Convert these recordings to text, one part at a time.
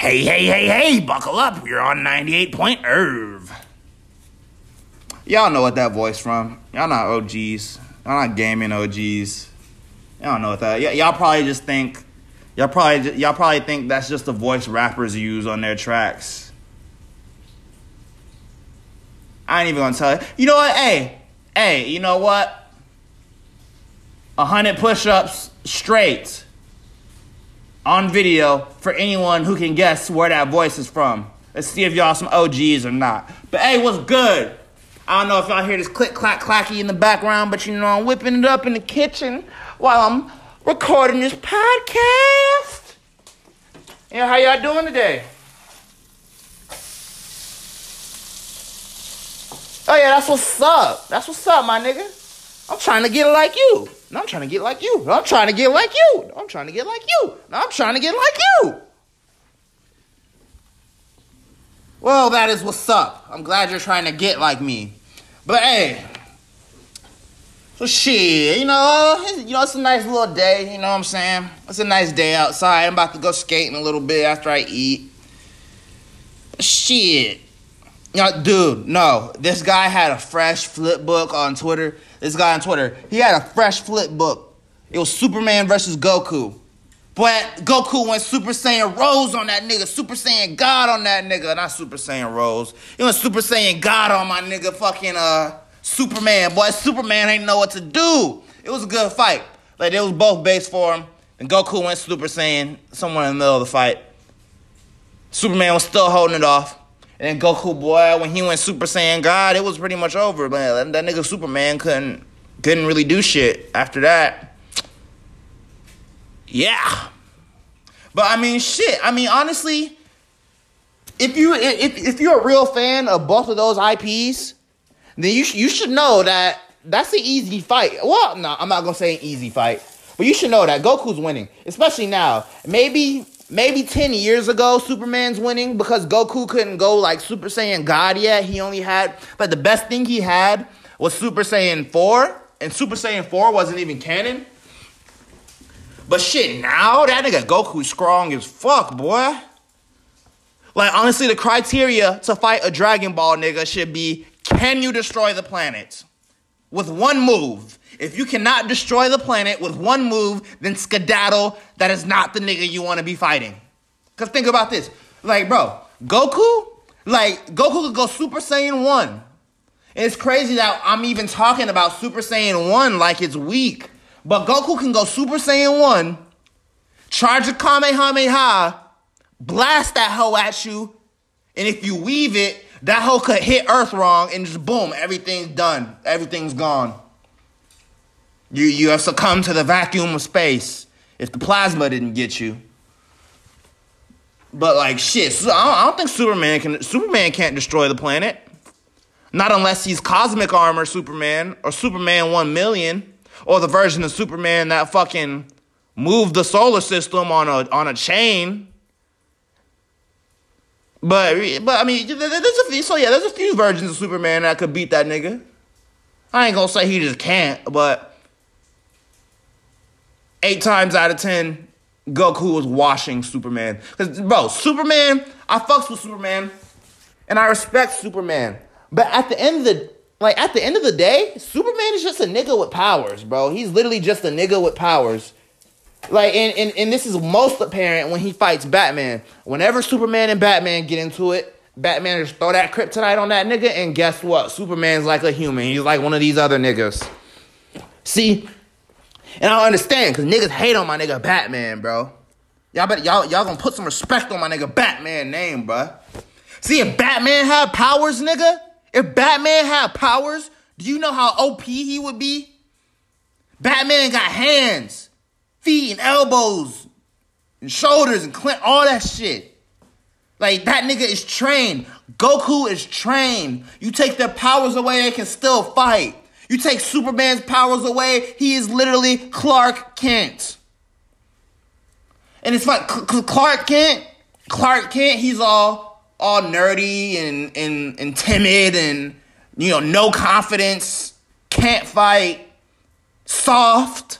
Hey, hey, hey, hey, buckle up. You're on 98 point Irv. Y'all know what that voice from. Y'all not OGs. Y'all not gaming OGs. Y'all know what that. Y- y'all probably just think. Y'all probably y'all probably think that's just the voice rappers use on their tracks. I ain't even gonna tell you. You know what? Hey, hey, you know what? A hundred push-ups straight on video for anyone who can guess where that voice is from. Let's see if y'all some OGs or not. But hey, what's good? I don't know if y'all hear this click clack clacky in the background, but you know I'm whipping it up in the kitchen while I'm recording this podcast. Yeah, how y'all doing today? Oh yeah, that's what's up. That's what's up, my nigga. I'm trying to get like you. No, I'm trying to get like you. I'm trying to get like you. I'm trying to get like you. I'm trying to get like you. Well, that is what's up. I'm glad you're trying to get like me. But hey, so shit, you know, you know, it's a nice little day. You know what I'm saying? It's a nice day outside. I'm about to go skating a little bit after I eat. Shit. Know, dude, no. This guy had a fresh flip book on Twitter. This guy on Twitter, he had a fresh flip book. It was Superman versus Goku. But Goku went Super Saiyan Rose on that nigga, Super Saiyan God on that nigga, not Super Saiyan Rose. He went Super Saiyan God on my nigga, fucking uh Superman. Boy, Superman ain't know what to do. It was a good fight. Like it was both base for him. And Goku went Super Saiyan somewhere in the middle of the fight. Superman was still holding it off. And then Goku, boy, when he went Super Saiyan God, it was pretty much over. Man, that nigga Superman couldn't couldn't really do shit after that. Yeah. But I mean, shit. I mean, honestly, if you if if you're a real fan of both of those IPs, then you you should know that that's an easy fight. Well, no, I'm not gonna say an easy fight, but you should know that Goku's winning, especially now. Maybe maybe 10 years ago Superman's winning because Goku couldn't go like Super Saiyan God yet. He only had but the best thing he had was Super Saiyan 4, and Super Saiyan 4 wasn't even canon. But shit, now that nigga Goku's strong as fuck, boy. Like honestly, the criteria to fight a Dragon Ball nigga should be can you destroy the planet? With one move. If you cannot destroy the planet with one move, then skedaddle. That is not the nigga you want to be fighting. Cause think about this. Like, bro, Goku, like, Goku could go Super Saiyan 1. And it's crazy that I'm even talking about Super Saiyan 1 like it's weak. But Goku can go Super Saiyan 1, charge a Kamehameha, blast that hoe at you, and if you weave it, that hoe could hit Earth wrong and just boom, everything's done. Everything's gone. You you have succumbed to the vacuum of space if the plasma didn't get you. But like shit, so I don't, I don't think Superman can Superman can't destroy the planet. Not unless he's cosmic armor Superman or Superman 1 million or the version of Superman that fucking moved the solar system on a on a chain. But but I mean, there's a few, so yeah, there's a few versions of Superman that could beat that nigga. I ain't gonna say he just can't, but eight times out of ten, Goku was washing Superman. Cause bro, Superman, I fucks with Superman, and I respect Superman. But at the end of the like at the end of the day, Superman is just a nigga with powers, bro. He's literally just a nigga with powers. Like, and, and, and this is most apparent when he fights Batman. Whenever Superman and Batman get into it, Batman just throw that kryptonite on that nigga, and guess what? Superman's like a human. He's like one of these other niggas. See? And I don't understand, because niggas hate on my nigga Batman, bro. Y'all better, y'all, y'all gonna put some respect on my nigga Batman name, bro. See, if Batman had powers, nigga, if Batman had powers, do you know how OP he would be? Batman got hands feet and elbows and shoulders and cl- all that shit. Like that nigga is trained. Goku is trained. You take their powers away, they can still fight. You take Superman's powers away, he is literally Clark Kent. And it's like Clark Kent, Clark Kent, he's all all nerdy and and and timid and you know no confidence, can't fight, soft.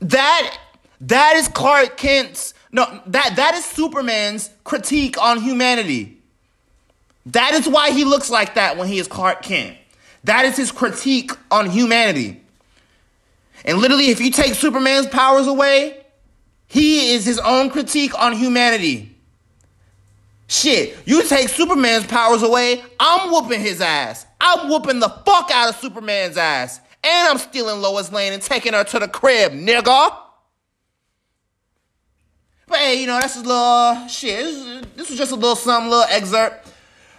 That that is Clark Kent's No, that that is Superman's critique on humanity. That is why he looks like that when he is Clark Kent. That is his critique on humanity. And literally, if you take Superman's powers away, he is his own critique on humanity. Shit, you take Superman's powers away, I'm whooping his ass. I'm whooping the fuck out of Superman's ass. And I'm stealing Lois Lane and taking her to the crib, nigga. But hey, you know, that's a little shit. This, was just a little something, little excerpt.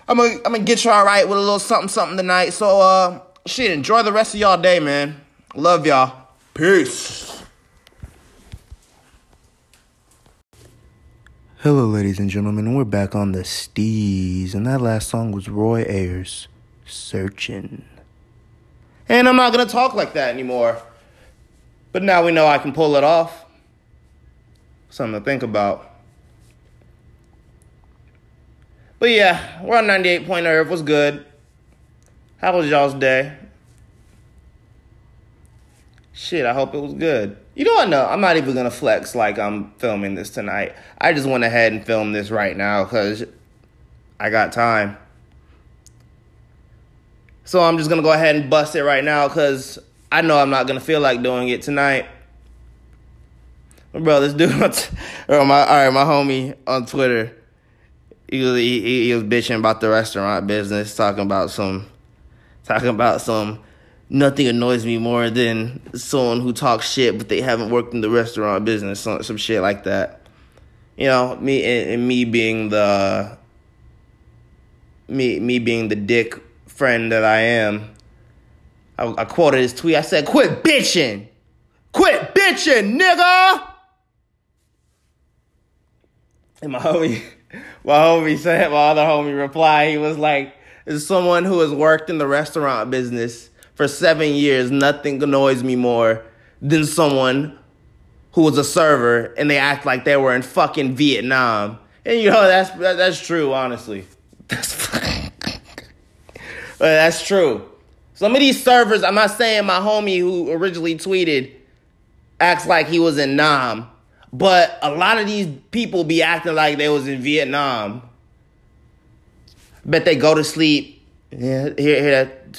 I'm gonna, I'm gonna get y'all right with a little something, something tonight. So, uh, shit, enjoy the rest of y'all day, man. Love y'all. Peace. Hello, ladies and gentlemen. We're back on the Steez, and that last song was Roy Ayers, Searching. And I'm not gonna talk like that anymore. But now we know I can pull it off. Something to think about. But yeah, we're on 98 Point Earth. Good? How was y'all's day? Shit, I hope it was good. You know what? No, I'm not even gonna flex like I'm filming this tonight. I just went ahead and filmed this right now because I got time. So I'm just gonna go ahead and bust it right now because I know I'm not gonna feel like doing it tonight. Bro, this dude, or my all right, my homie on Twitter, he was he, he was bitching about the restaurant business, talking about some, talking about some. Nothing annoys me more than someone who talks shit, but they haven't worked in the restaurant business, some, some shit like that. You know, me and, and me being the me me being the dick friend that I am. I, I quoted his tweet. I said, "Quit bitching, quit bitching, nigga." And my homie, my homie said, my other homie replied, he was like, as someone who has worked in the restaurant business for seven years, nothing annoys me more than someone who was a server and they act like they were in fucking Vietnam. And you know, that's, that's true, honestly. That's, Uh, that's true. Some of these servers, I'm not saying my homie who originally tweeted acts like he was in Nam. But a lot of these people be acting like they was in Vietnam. Bet they go to sleep. Yeah, hear, hear that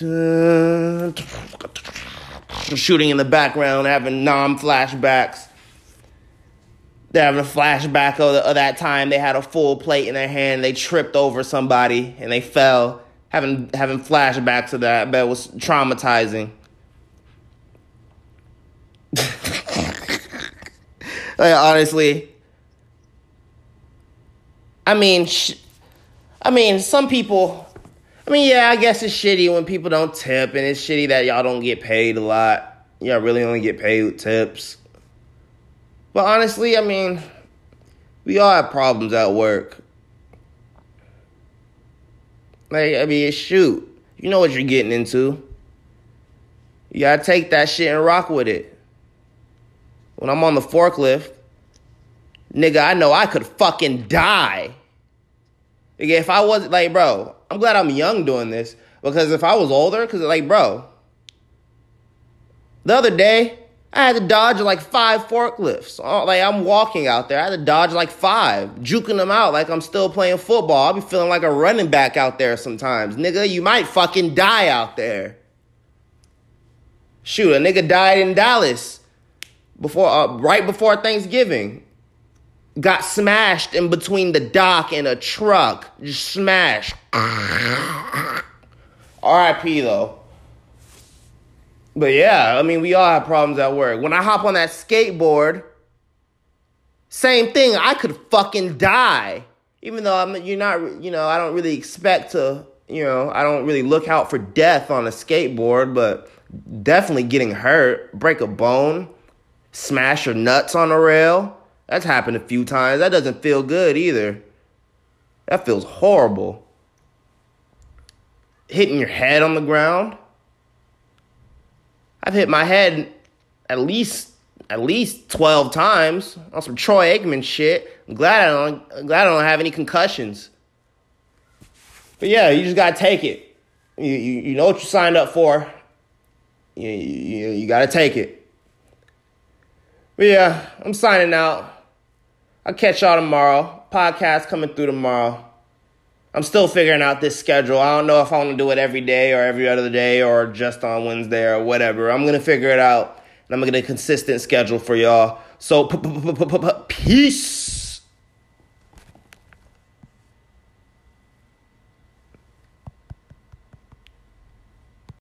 shooting in the background, having Nam flashbacks. They're having a flashback of, of that time they had a full plate in their hand. They tripped over somebody and they fell. Having having flashbacks of that, but it was traumatizing. Like, honestly, I mean, sh- I mean, some people. I mean, yeah, I guess it's shitty when people don't tip, and it's shitty that y'all don't get paid a lot. Y'all really only get paid with tips. But honestly, I mean, we all have problems at work. Like, I mean, shoot, you know what you're getting into. You gotta take that shit and rock with it when I'm on the forklift, nigga, I know I could fucking die. Nigga, if I was like, bro, I'm glad I'm young doing this because if I was older, because like, bro, the other day I had to dodge like five forklifts. Oh, like I'm walking out there, I had to dodge like five, juking them out like I'm still playing football. I'll be feeling like a running back out there sometimes, nigga. You might fucking die out there. Shoot, a nigga died in Dallas before uh, right before Thanksgiving. Got smashed in between the dock and a truck. Just smashed. R.I.P. though. But yeah, I mean, we all have problems at work. When I hop on that skateboard, same thing. I could fucking die. Even though I'm, you're not, you know, I don't really expect to, you know, I don't really look out for death on a skateboard, but definitely getting hurt, break a bone smash your nuts on a rail. That's happened a few times. That doesn't feel good either. That feels horrible. Hitting your head on the ground. I've hit my head at least at least 12 times on some Troy Aikman shit. I'm glad I don't I'm glad I don't have any concussions. But yeah, you just gotta take it. You, you, you know what you signed up for. You, you, you gotta take it. But yeah, I'm signing out. I'll catch y'all tomorrow. Podcast coming through tomorrow. I'm still figuring out this schedule. I don't know if I want to do it every day or every other day or just on Wednesday or whatever. I'm going to figure it out and I'm going to get a consistent schedule for y'all. So, peace.